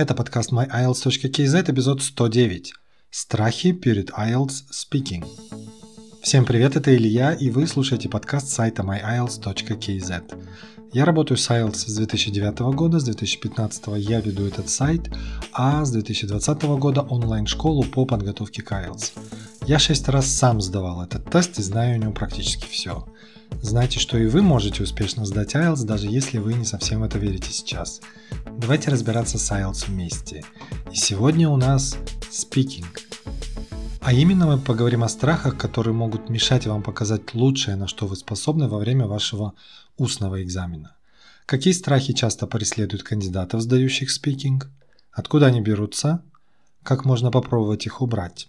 Это подкаст myielts.kz, эпизод 109. Страхи перед IELTS Speaking. Всем привет, это Илья, и вы слушаете подкаст сайта myielts.kz. Я работаю с IELTS с 2009 года, с 2015 я веду этот сайт, а с 2020 года онлайн-школу по подготовке к IELTS. Я шесть раз сам сдавал этот тест и знаю о нем практически все. Знайте, что и вы можете успешно сдать IELTS, даже если вы не совсем в это верите сейчас. Давайте разбираться с IELTS вместе. И сегодня у нас speaking. А именно мы поговорим о страхах, которые могут мешать вам показать лучшее, на что вы способны во время вашего устного экзамена. Какие страхи часто преследуют кандидатов, сдающих спикинг? Откуда они берутся? Как можно попробовать их убрать?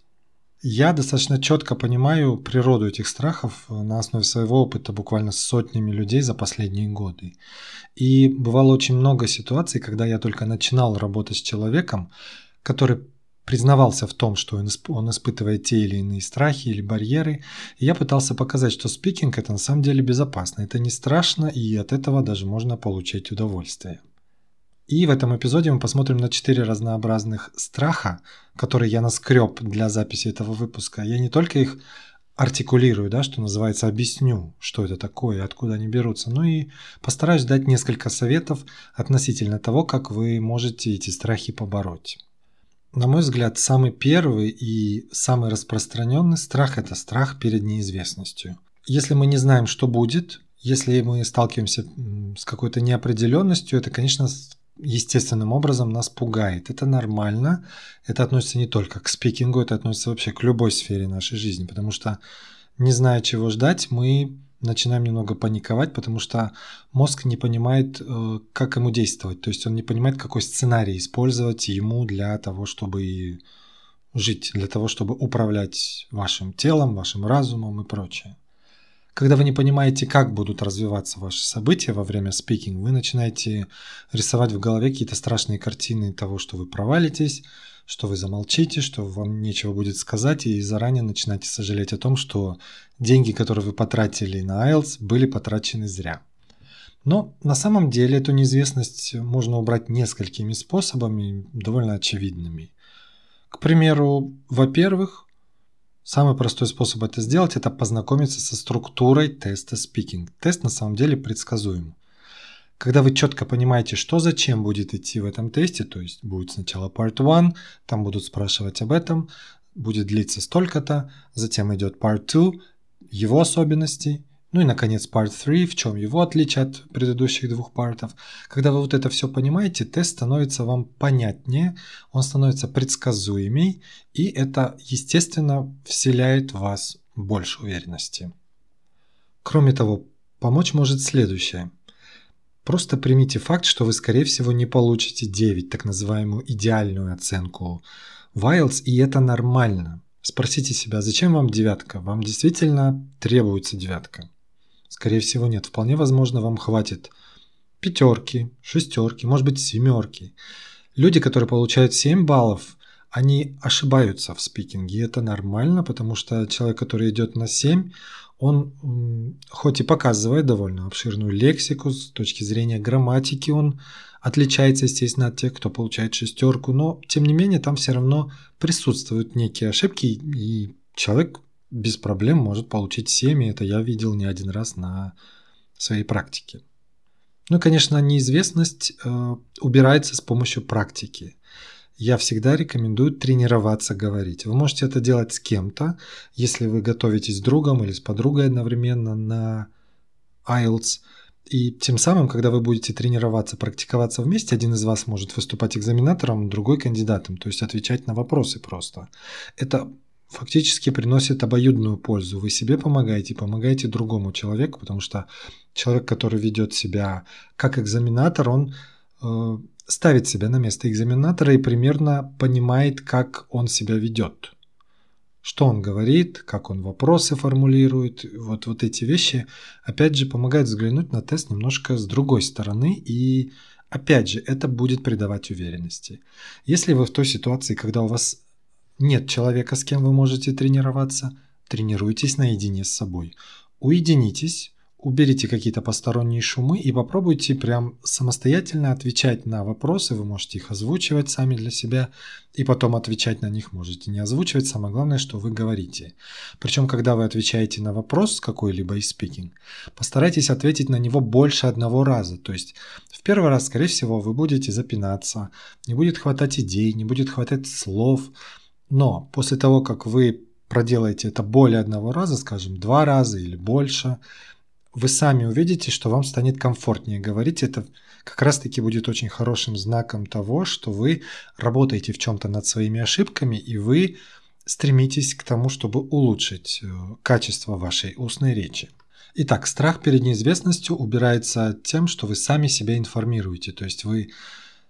Я достаточно четко понимаю природу этих страхов на основе своего опыта буквально с сотнями людей за последние годы. И бывало очень много ситуаций, когда я только начинал работать с человеком, который признавался в том, что он испытывает те или иные страхи или барьеры, и я пытался показать, что спикинг это на самом деле безопасно, это не страшно, и от этого даже можно получать удовольствие. И в этом эпизоде мы посмотрим на четыре разнообразных страха, которые я наскреб для записи этого выпуска. Я не только их артикулирую, да, что называется, объясню, что это такое, откуда они берутся, но и постараюсь дать несколько советов относительно того, как вы можете эти страхи побороть. На мой взгляд, самый первый и самый распространенный страх – это страх перед неизвестностью. Если мы не знаем, что будет, если мы сталкиваемся с какой-то неопределенностью, это, конечно, естественным образом нас пугает. Это нормально. Это относится не только к спикингу, это относится вообще к любой сфере нашей жизни, потому что не зная, чего ждать, мы начинаем немного паниковать, потому что мозг не понимает, э, как ему действовать. То есть он не понимает, какой сценарий использовать ему для того, чтобы жить, для того, чтобы управлять вашим телом, вашим разумом и прочее. Когда вы не понимаете, как будут развиваться ваши события во время спикинг, вы начинаете рисовать в голове какие-то страшные картины того, что вы провалитесь, что вы замолчите, что вам нечего будет сказать, и заранее начинаете сожалеть о том, что деньги, которые вы потратили на IELTS, были потрачены зря. Но на самом деле эту неизвестность можно убрать несколькими способами, довольно очевидными. К примеру, во-первых, самый простой способ это сделать – это познакомиться со структурой теста speaking. Тест на самом деле предсказуем. Когда вы четко понимаете, что зачем будет идти в этом тесте, то есть будет сначала part 1, там будут спрашивать об этом, будет длиться столько-то, затем идет part 2, его особенности, ну и, наконец, part 3, в чем его отличие от предыдущих двух партов. Когда вы вот это все понимаете, тест становится вам понятнее, он становится предсказуемей, и это, естественно, вселяет в вас больше уверенности. Кроме того, помочь может следующее – Просто примите факт, что вы, скорее всего, не получите 9, так называемую идеальную оценку в и это нормально. Спросите себя, зачем вам девятка? Вам действительно требуется девятка? Скорее всего, нет. Вполне возможно, вам хватит пятерки, шестерки, может быть, семерки. Люди, которые получают 7 баллов, они ошибаются в спикинге. Это нормально, потому что человек, который идет на 7, он хоть и показывает довольно обширную лексику с точки зрения грамматики, он отличается, естественно, от тех, кто получает шестерку, но, тем не менее, там все равно присутствуют некие ошибки, и человек без проблем может получить 7, и это я видел не один раз на своей практике. Ну и, конечно, неизвестность э, убирается с помощью практики я всегда рекомендую тренироваться говорить. Вы можете это делать с кем-то, если вы готовитесь с другом или с подругой одновременно на IELTS. И тем самым, когда вы будете тренироваться, практиковаться вместе, один из вас может выступать экзаменатором, другой кандидатом, то есть отвечать на вопросы просто. Это фактически приносит обоюдную пользу. Вы себе помогаете, помогаете другому человеку, потому что человек, который ведет себя как экзаменатор, он э, ставит себя на место экзаменатора и примерно понимает, как он себя ведет. Что он говорит, как он вопросы формулирует. Вот, вот эти вещи, опять же, помогают взглянуть на тест немножко с другой стороны и Опять же, это будет придавать уверенности. Если вы в той ситуации, когда у вас нет человека, с кем вы можете тренироваться, тренируйтесь наедине с собой. Уединитесь, уберите какие-то посторонние шумы и попробуйте прям самостоятельно отвечать на вопросы. Вы можете их озвучивать сами для себя и потом отвечать на них можете не озвучивать. Самое главное, что вы говорите. Причем, когда вы отвечаете на вопрос какой-либо из спикинг, постарайтесь ответить на него больше одного раза. То есть в первый раз, скорее всего, вы будете запинаться, не будет хватать идей, не будет хватать слов. Но после того, как вы проделаете это более одного раза, скажем, два раза или больше – вы сами увидите, что вам станет комфортнее говорить. Это как раз-таки будет очень хорошим знаком того, что вы работаете в чем-то над своими ошибками, и вы стремитесь к тому, чтобы улучшить э, качество вашей устной речи. Итак, страх перед неизвестностью убирается тем, что вы сами себя информируете, то есть вы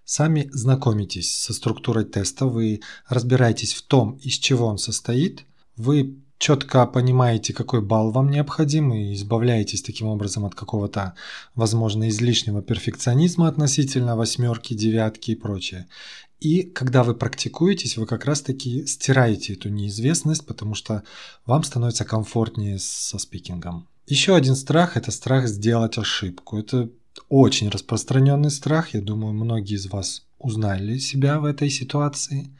сами знакомитесь со структурой теста, вы разбираетесь в том, из чего он состоит, вы четко понимаете, какой балл вам необходим и избавляетесь таким образом от какого-то, возможно, излишнего перфекционизма относительно восьмерки, девятки и прочее. И когда вы практикуетесь, вы как раз-таки стираете эту неизвестность, потому что вам становится комфортнее со спикингом. Еще один страх – это страх сделать ошибку. Это очень распространенный страх. Я думаю, многие из вас узнали себя в этой ситуации.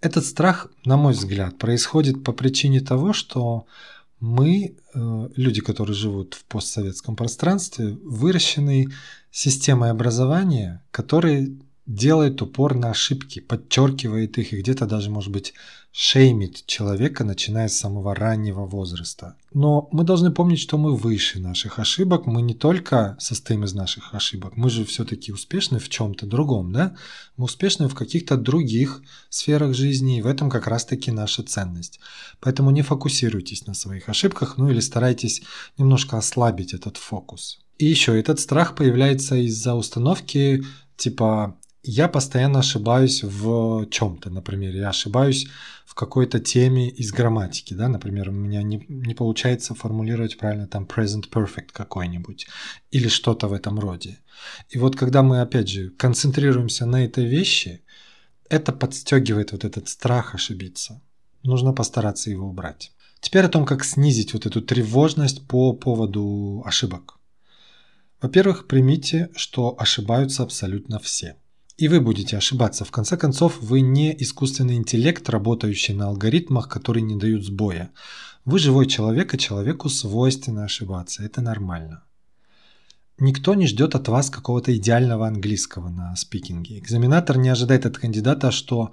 Этот страх, на мой взгляд, происходит по причине того, что мы, э, люди, которые живут в постсоветском пространстве, выращены системой образования, которая делает упор на ошибки, подчеркивает их и где-то даже, может быть, шеймит человека, начиная с самого раннего возраста. Но мы должны помнить, что мы выше наших ошибок. Мы не только состоим из наших ошибок, мы же все-таки успешны в чем-то другом, да? Мы успешны в каких-то других сферах жизни, и в этом как раз-таки наша ценность. Поэтому не фокусируйтесь на своих ошибках, ну или старайтесь немножко ослабить этот фокус. И еще этот страх появляется из-за установки типа я постоянно ошибаюсь в чем-то, например, я ошибаюсь в какой-то теме из грамматики, да, например, у меня не, не получается формулировать правильно там present perfect какой-нибудь или что-то в этом роде. И вот когда мы, опять же, концентрируемся на этой вещи, это подстегивает вот этот страх ошибиться. Нужно постараться его убрать. Теперь о том, как снизить вот эту тревожность по поводу ошибок. Во-первых, примите, что ошибаются абсолютно все – и вы будете ошибаться. В конце концов, вы не искусственный интеллект, работающий на алгоритмах, которые не дают сбоя. Вы живой человек, и человеку свойственно ошибаться. Это нормально. Никто не ждет от вас какого-то идеального английского на спикинге. Экзаменатор не ожидает от кандидата, что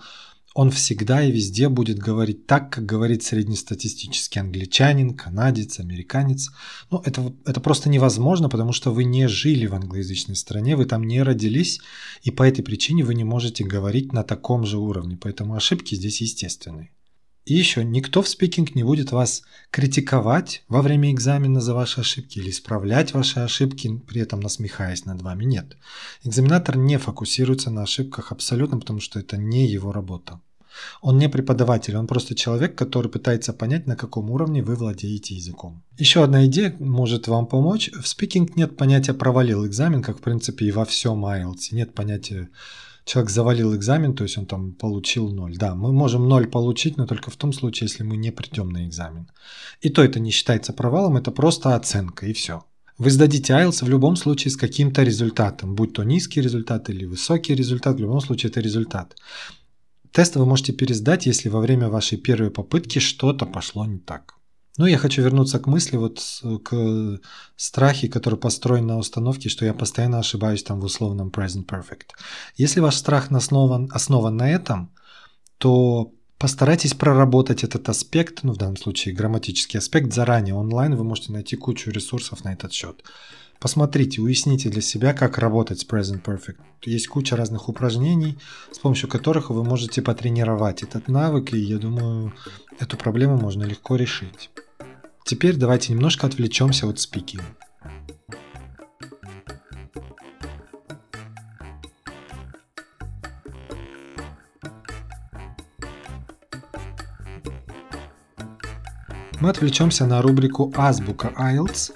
он всегда и везде будет говорить так, как говорит среднестатистический англичанин, канадец, американец. Ну, это, это просто невозможно, потому что вы не жили в англоязычной стране, вы там не родились, и по этой причине вы не можете говорить на таком же уровне, поэтому ошибки здесь естественны. И еще, никто в спикинг не будет вас критиковать во время экзамена за ваши ошибки или исправлять ваши ошибки, при этом насмехаясь над вами. Нет. Экзаменатор не фокусируется на ошибках абсолютно, потому что это не его работа. Он не преподаватель, он просто человек, который пытается понять, на каком уровне вы владеете языком. Еще одна идея может вам помочь. В спикинг нет понятия «провалил экзамен», как в принципе и во всем IELTS. Нет понятия человек завалил экзамен, то есть он там получил ноль. Да, мы можем ноль получить, но только в том случае, если мы не придем на экзамен. И то это не считается провалом, это просто оценка и все. Вы сдадите IELTS в любом случае с каким-то результатом, будь то низкий результат или высокий результат, в любом случае это результат. Тест вы можете пересдать, если во время вашей первой попытки что-то пошло не так. Ну, я хочу вернуться к мысли, вот к страхе, который построен на установке, что я постоянно ошибаюсь там в условном present perfect. Если ваш страх основан, основан на этом, то постарайтесь проработать этот аспект, ну, в данном случае грамматический аспект, заранее онлайн. Вы можете найти кучу ресурсов на этот счет. Посмотрите, уясните для себя, как работать с Present Perfect. Есть куча разных упражнений, с помощью которых вы можете потренировать этот навык, и я думаю, эту проблему можно легко решить. Теперь давайте немножко отвлечемся от спикинга. Мы отвлечемся на рубрику «Азбука IELTS»,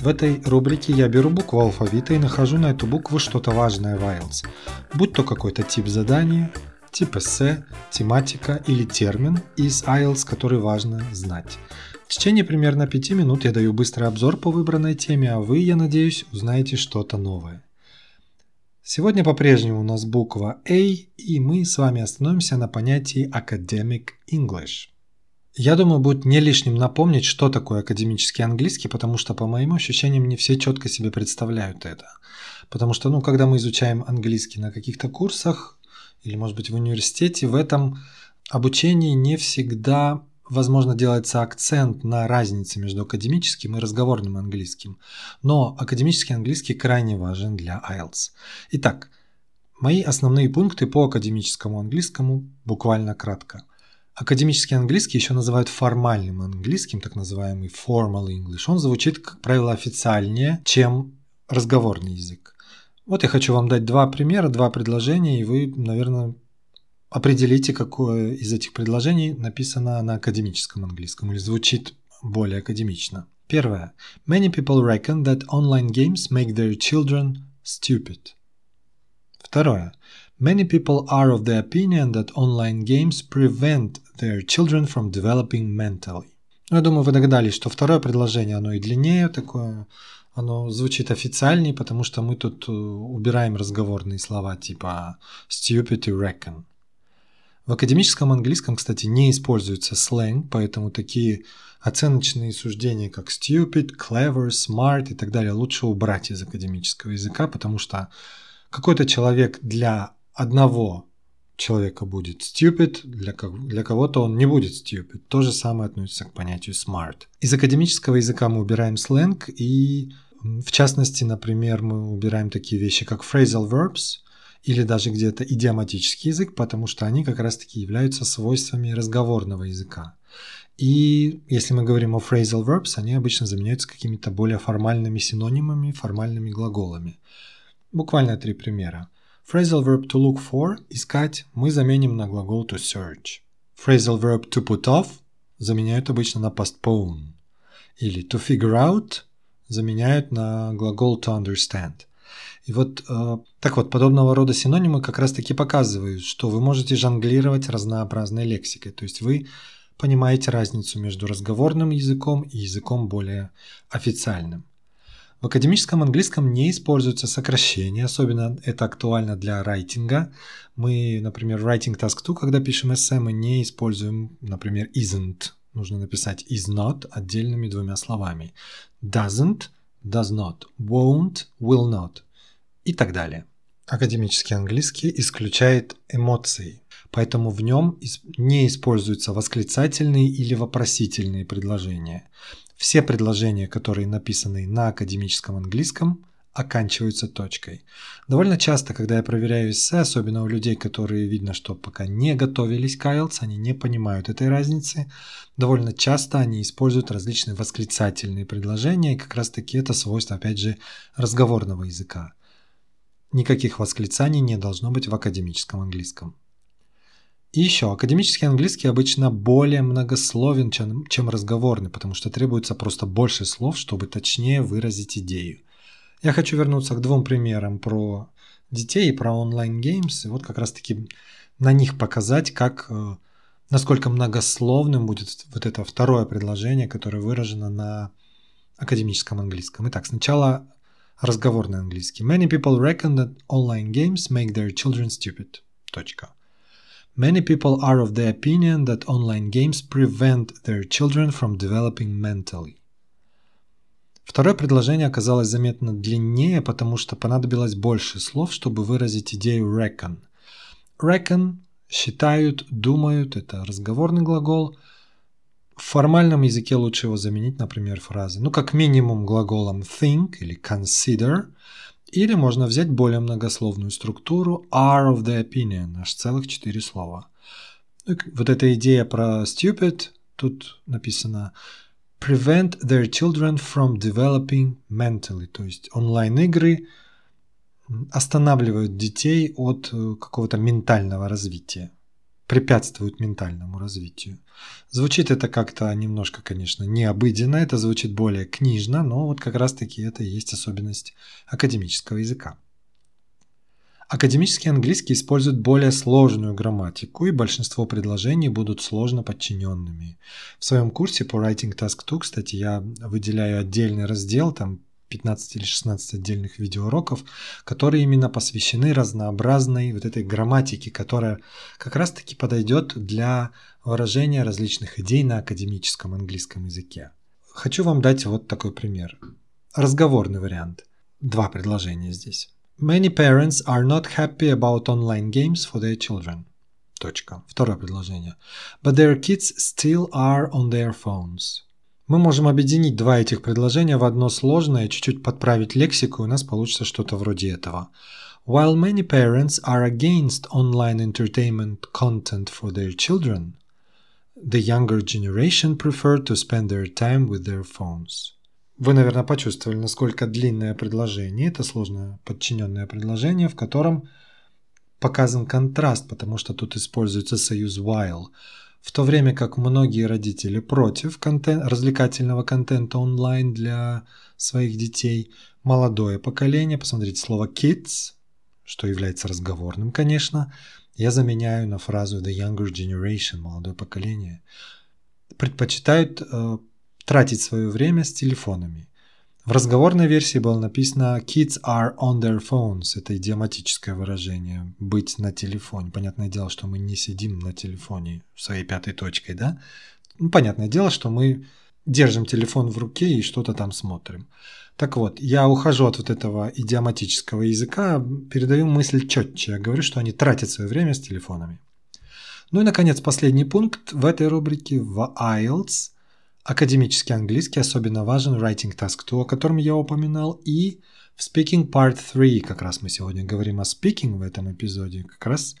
в этой рубрике я беру букву алфавита и нахожу на эту букву что-то важное в IELTS, будь то какой-то тип задания, тип эссе, тематика или термин из IELTS, который важно знать. В течение примерно 5 минут я даю быстрый обзор по выбранной теме, а вы, я надеюсь, узнаете что-то новое. Сегодня по-прежнему у нас буква A, и мы с вами остановимся на понятии Academic English. Я думаю, будет не лишним напомнить, что такое академический английский, потому что, по моим ощущениям, не все четко себе представляют это. Потому что, ну, когда мы изучаем английский на каких-то курсах или, может быть, в университете, в этом обучении не всегда возможно, делается акцент на разнице между академическим и разговорным английским, но академический английский крайне важен для IELTS. Итак, мои основные пункты по академическому английскому буквально кратко. Академический английский еще называют формальным английским, так называемый formal English. Он звучит, как правило, официальнее, чем разговорный язык. Вот я хочу вам дать два примера, два предложения, и вы, наверное, Определите, какое из этих предложений написано на академическом английском или звучит более академично. Первое. Many people reckon that online games make their children stupid. Второе. Many people are of the opinion that online games prevent their children from developing mentally. Ну, я думаю, вы догадались, что второе предложение, оно и длиннее такое, оно звучит официальнее, потому что мы тут э, убираем разговорные слова типа stupid и reckon. В академическом английском, кстати, не используется сленг, поэтому такие оценочные суждения, как stupid, clever, smart и так далее, лучше убрать из академического языка, потому что какой-то человек для одного человека будет stupid, для, для кого-то он не будет stupid. То же самое относится к понятию smart. Из академического языка мы убираем сленг и в частности, например, мы убираем такие вещи, как phrasal verbs, или даже где-то идиоматический язык, потому что они как раз-таки являются свойствами разговорного языка. И если мы говорим о phrasal verbs, они обычно заменяются какими-то более формальными синонимами, формальными глаголами. Буквально три примера. Phrasal verb to look for – искать мы заменим на глагол to search. Phrasal verb to put off заменяют обычно на postpone. Или to figure out заменяют на глагол to understand. И вот э, так вот, подобного рода синонимы как раз-таки показывают, что вы можете жонглировать разнообразной лексикой. То есть вы понимаете разницу между разговорным языком и языком более официальным. В академическом английском не используются сокращения, особенно это актуально для райтинга. Мы, например, writing task 2, когда пишем эссе, мы не используем, например, isn't. Нужно написать is not отдельными двумя словами. Doesn't, does not, won't, will not и так далее. Академический английский исключает эмоции, поэтому в нем не используются восклицательные или вопросительные предложения. Все предложения, которые написаны на академическом английском, оканчиваются точкой. Довольно часто, когда я проверяю эссе, особенно у людей, которые видно, что пока не готовились к IELTS, они не понимают этой разницы, довольно часто они используют различные восклицательные предложения, и как раз таки это свойство, опять же, разговорного языка. Никаких восклицаний не должно быть в академическом английском. И еще, академический английский обычно более многословен, чем, чем разговорный, потому что требуется просто больше слов, чтобы точнее выразить идею. Я хочу вернуться к двум примерам про детей и про онлайн-геймс, и вот как раз-таки на них показать, как, э, насколько многословным будет вот это второе предложение, которое выражено на академическом английском. Итак, сначала Разговорный английский. Many people reckon that online games make their children stupid. Точка. Many people are of the opinion that online games prevent their children from developing mentally. Второе предложение оказалось заметно длиннее, потому что понадобилось больше слов, чтобы выразить идею reckon. Reckon считают, думают, это разговорный глагол – в формальном языке лучше его заменить, например, фразой, ну, как минимум глаголом think или consider, или можно взять более многословную структуру are of the opinion, аж целых четыре слова. Ну, вот эта идея про stupid, тут написано prevent their children from developing mentally, то есть онлайн-игры останавливают детей от э, какого-то ментального развития препятствуют ментальному развитию. Звучит это как-то немножко, конечно, необыденно, это звучит более книжно, но вот как раз-таки это и есть особенность академического языка. Академический английский использует более сложную грамматику, и большинство предложений будут сложно подчиненными. В своем курсе по Writing Task 2, кстати, я выделяю отдельный раздел, там 15 или 16 отдельных видеоуроков, которые именно посвящены разнообразной вот этой грамматике, которая как раз-таки подойдет для выражения различных идей на академическом английском языке. Хочу вам дать вот такой пример. Разговорный вариант. Два предложения здесь. Many parents are not happy about online games for their children. Точка. Второе предложение. But their kids still are on their phones. Мы можем объединить два этих предложения в одно сложное, чуть-чуть подправить лексику, и у нас получится что-то вроде этого. While many parents are against online entertainment content for their children, the younger generation prefer to spend their time with their phones. Вы, наверное, почувствовали, насколько длинное предложение. Это сложное подчиненное предложение, в котором показан контраст, потому что тут используется союз while. В то время как многие родители против контент, развлекательного контента онлайн для своих детей, молодое поколение, посмотрите слово kids, что является разговорным, конечно, я заменяю на фразу the younger generation, молодое поколение, предпочитают э, тратить свое время с телефонами. В разговорной версии было написано «Kids are on their phones». Это идиоматическое выражение «быть на телефоне». Понятное дело, что мы не сидим на телефоне своей пятой точкой, да? Ну, понятное дело, что мы держим телефон в руке и что-то там смотрим. Так вот, я ухожу от вот этого идиоматического языка, передаю мысль четче. Я говорю, что они тратят свое время с телефонами. Ну и, наконец, последний пункт в этой рубрике в IELTS – Академический английский особенно важен в Writing Task 2, о котором я упоминал, и в Speaking Part 3, как раз мы сегодня говорим о speaking в этом эпизоде, как раз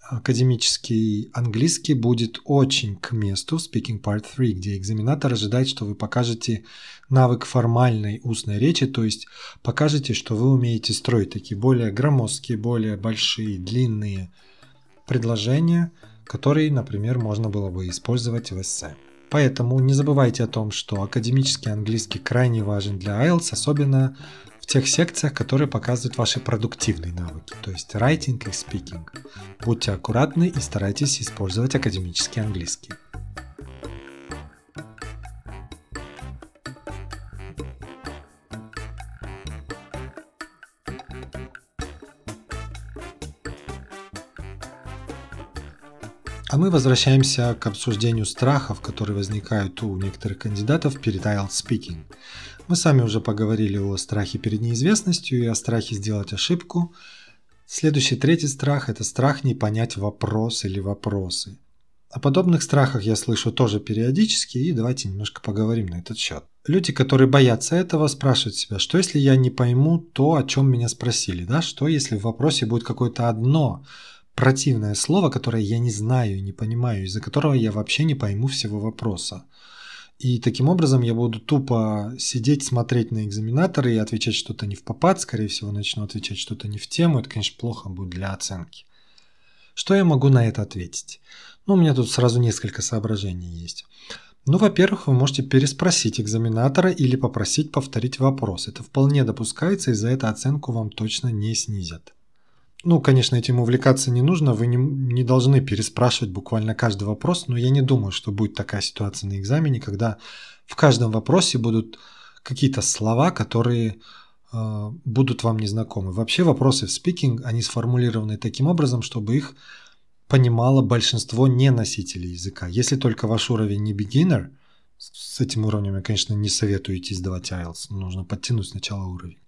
академический английский будет очень к месту в Speaking Part 3, где экзаменатор ожидает, что вы покажете навык формальной устной речи, то есть покажете, что вы умеете строить такие более громоздкие, более большие, длинные предложения, которые, например, можно было бы использовать в эссе. Поэтому не забывайте о том, что академический английский крайне важен для IELTS, особенно в тех секциях, которые показывают ваши продуктивные навыки, то есть writing и speaking. Будьте аккуратны и старайтесь использовать академический английский. Мы возвращаемся к обсуждению страхов, которые возникают у некоторых кандидатов перед IELTS Speaking. Мы сами уже поговорили о страхе перед неизвестностью и о страхе сделать ошибку. Следующий третий страх – это страх не понять вопрос или вопросы. О подобных страхах я слышу тоже периодически, и давайте немножко поговорим на этот счет. Люди, которые боятся этого, спрашивают себя, что если я не пойму то, о чем меня спросили, да? что если в вопросе будет какое-то одно противное слово, которое я не знаю не понимаю, из-за которого я вообще не пойму всего вопроса. И таким образом я буду тупо сидеть, смотреть на экзаменаторы и отвечать что-то не в попад, скорее всего, начну отвечать что-то не в тему. Это, конечно, плохо будет для оценки. Что я могу на это ответить? Ну, у меня тут сразу несколько соображений есть. Ну, во-первых, вы можете переспросить экзаменатора или попросить повторить вопрос. Это вполне допускается, и за это оценку вам точно не снизят. Ну, конечно, этим увлекаться не нужно, вы не, не должны переспрашивать буквально каждый вопрос, но я не думаю, что будет такая ситуация на экзамене, когда в каждом вопросе будут какие-то слова, которые э, будут вам незнакомы. Вообще вопросы в спикинг, они сформулированы таким образом, чтобы их понимало большинство не носителей языка. Если только ваш уровень не beginner, с этим уровнем я, конечно, не советую идти сдавать IELTS, нужно подтянуть сначала уровень,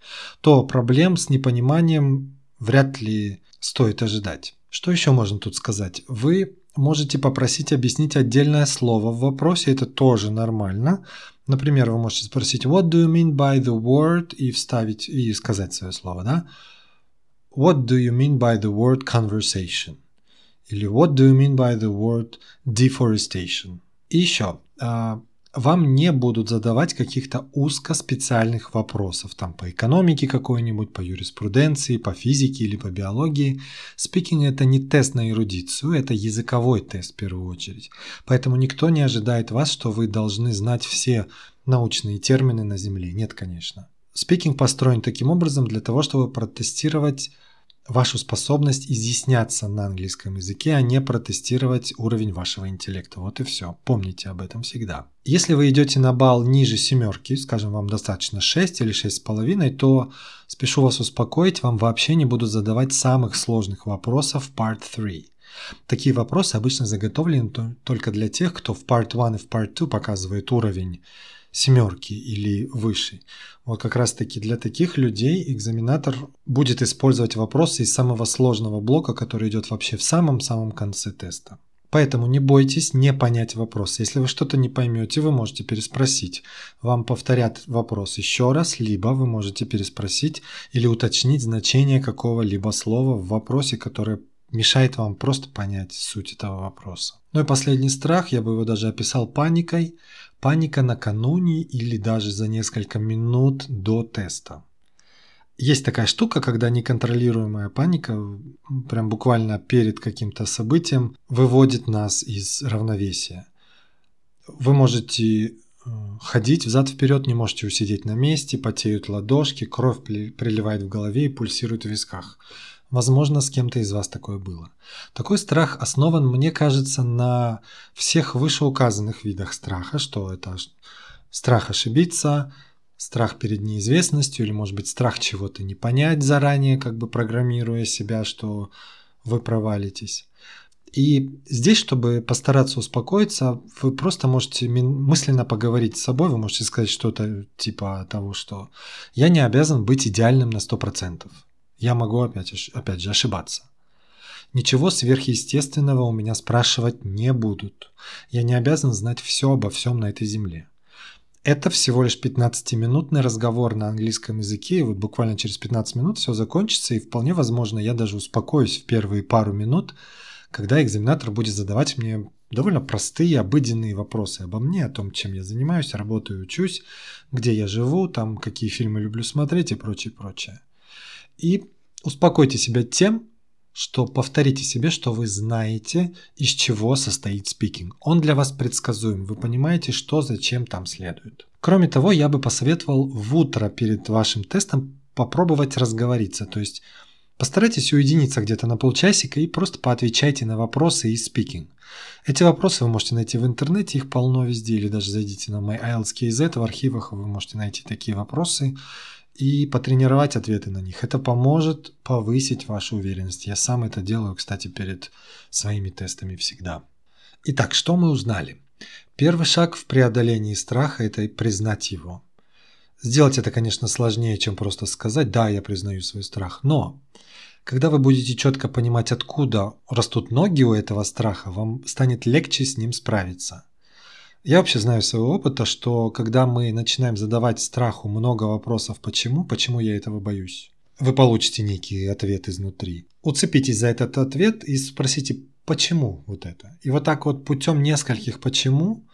то проблем с непониманием вряд ли стоит ожидать. Что еще можно тут сказать? Вы можете попросить объяснить отдельное слово в вопросе, это тоже нормально. Например, вы можете спросить What do you mean by the word и вставить и сказать свое слово, да? What do you mean by the word conversation? Или What do you mean by the word deforestation? И еще, а, вам не будут задавать каких-то узкоспециальных вопросов, там по экономике какой-нибудь, по юриспруденции, по физике или по биологии. Спикинг это не тест на эрудицию, это языковой тест в первую очередь. Поэтому никто не ожидает вас, что вы должны знать все научные термины на Земле. Нет, конечно. Спикинг построен таким образом для того, чтобы протестировать вашу способность изъясняться на английском языке, а не протестировать уровень вашего интеллекта. Вот и все. Помните об этом всегда. Если вы идете на балл ниже семерки, скажем, вам достаточно 6 или 6,5, то спешу вас успокоить, вам вообще не будут задавать самых сложных вопросов Part 3. Такие вопросы обычно заготовлены только для тех, кто в Part 1 и в Part 2 показывает уровень семерки или выше. Вот как раз таки для таких людей экзаменатор будет использовать вопросы из самого сложного блока, который идет вообще в самом-самом конце теста. Поэтому не бойтесь не понять вопрос. Если вы что-то не поймете, вы можете переспросить. Вам повторят вопрос еще раз, либо вы можете переспросить или уточнить значение какого-либо слова в вопросе, которое мешает вам просто понять суть этого вопроса. Ну и последний страх, я бы его даже описал паникой. Паника накануне или даже за несколько минут до теста. Есть такая штука, когда неконтролируемая паника, прям буквально перед каким-то событием, выводит нас из равновесия. Вы можете э, ходить взад-вперед, не можете усидеть на месте, потеют ладошки, кровь приливает в голове и пульсирует в висках. Возможно, с кем-то из вас такое было. Такой страх основан, мне кажется, на всех вышеуказанных видах страха, что это страх ошибиться, страх перед неизвестностью или, может быть, страх чего-то не понять заранее, как бы программируя себя, что вы провалитесь. И здесь, чтобы постараться успокоиться, вы просто можете мысленно поговорить с собой, вы можете сказать что-то типа того, что я не обязан быть идеальным на 100%. Я могу опять, опять же ошибаться. Ничего сверхъестественного у меня спрашивать не будут. Я не обязан знать все обо всем на этой земле. Это всего лишь 15-минутный разговор на английском языке, и вот буквально через 15 минут все закончится, и вполне возможно я даже успокоюсь в первые пару минут, когда экзаменатор будет задавать мне довольно простые, обыденные вопросы обо мне, о том, чем я занимаюсь, работаю, учусь, где я живу, там, какие фильмы люблю смотреть и прочее, прочее. И успокойте себя тем, что повторите себе, что вы знаете, из чего состоит спикинг. Он для вас предсказуем, вы понимаете, что зачем там следует. Кроме того, я бы посоветовал в утро перед вашим тестом попробовать разговориться, то есть постарайтесь уединиться где-то на полчасика и просто поотвечайте на вопросы из спикинг. Эти вопросы вы можете найти в интернете, их полно везде, или даже зайдите на MyIELTS.KZ, в архивах вы можете найти такие вопросы и потренировать ответы на них. Это поможет повысить вашу уверенность. Я сам это делаю, кстати, перед своими тестами всегда. Итак, что мы узнали? Первый шаг в преодолении страха – это признать его. Сделать это, конечно, сложнее, чем просто сказать «да, я признаю свой страх», но когда вы будете четко понимать, откуда растут ноги у этого страха, вам станет легче с ним справиться – я вообще знаю своего опыта, что когда мы начинаем задавать страху много вопросов «почему?», «почему я этого боюсь?», вы получите некий ответ изнутри. Уцепитесь за этот ответ и спросите «почему вот это?». И вот так вот путем нескольких «почему»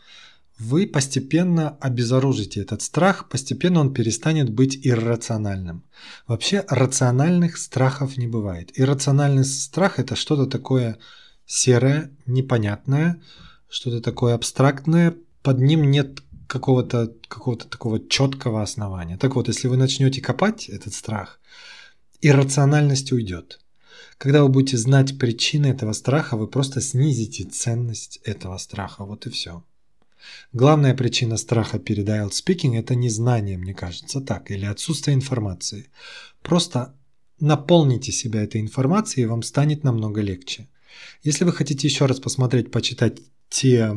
вы постепенно обезоружите этот страх, постепенно он перестанет быть иррациональным. Вообще рациональных страхов не бывает. Иррациональный страх – это что-то такое серое, непонятное, что-то такое абстрактное, под ним нет какого-то какого такого четкого основания. Так вот, если вы начнете копать этот страх, иррациональность уйдет. Когда вы будете знать причины этого страха, вы просто снизите ценность этого страха. Вот и все. Главная причина страха перед IELTS speaking – это незнание, мне кажется, так, или отсутствие информации. Просто наполните себя этой информацией, и вам станет намного легче. Если вы хотите еще раз посмотреть, почитать те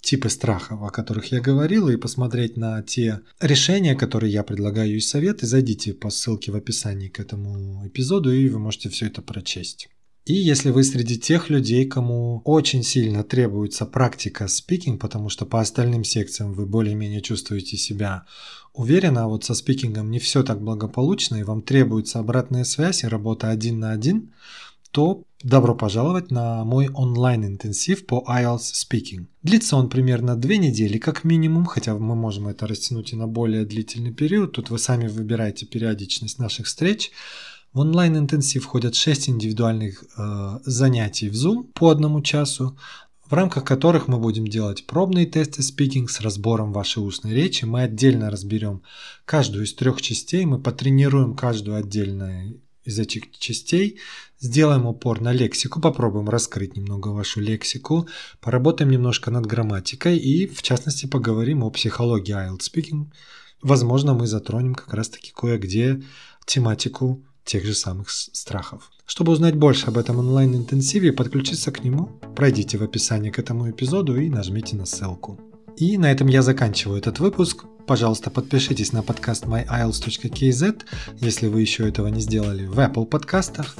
типы страхов, о которых я говорил, и посмотреть на те решения, которые я предлагаю и советы, зайдите по ссылке в описании к этому эпизоду, и вы можете все это прочесть. И если вы среди тех людей, кому очень сильно требуется практика спикинг, потому что по остальным секциям вы более-менее чувствуете себя уверенно, а вот со спикингом не все так благополучно, и вам требуется обратная связь и работа один на один, то добро пожаловать на мой онлайн-интенсив по IELTS Speaking. Длится он примерно две недели как минимум, хотя мы можем это растянуть и на более длительный период. Тут вы сами выбираете периодичность наших встреч. В онлайн-интенсив входят 6 индивидуальных э, занятий в Zoom по одному часу, в рамках которых мы будем делать пробные тесты speaking с разбором вашей устной речи. Мы отдельно разберем каждую из трех частей, мы потренируем каждую отдельно из этих частей. Сделаем упор на лексику, попробуем раскрыть немного вашу лексику, поработаем немножко над грамматикой и, в частности, поговорим о психологии IELTS Speaking. Возможно, мы затронем как раз-таки кое-где тематику тех же самых страхов. Чтобы узнать больше об этом онлайн-интенсиве и подключиться к нему, пройдите в описании к этому эпизоду и нажмите на ссылку. И на этом я заканчиваю этот выпуск. Пожалуйста, подпишитесь на подкаст myiles.kz, если вы еще этого не сделали, в Apple подкастах,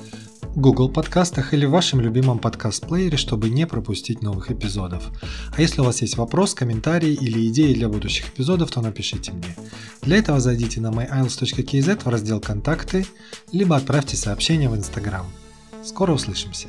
Google подкастах или в вашем любимом подкаст-плеере, чтобы не пропустить новых эпизодов. А если у вас есть вопрос, комментарий или идеи для будущих эпизодов, то напишите мне. Для этого зайдите на myiles.kz в раздел «Контакты», либо отправьте сообщение в Instagram. Скоро услышимся!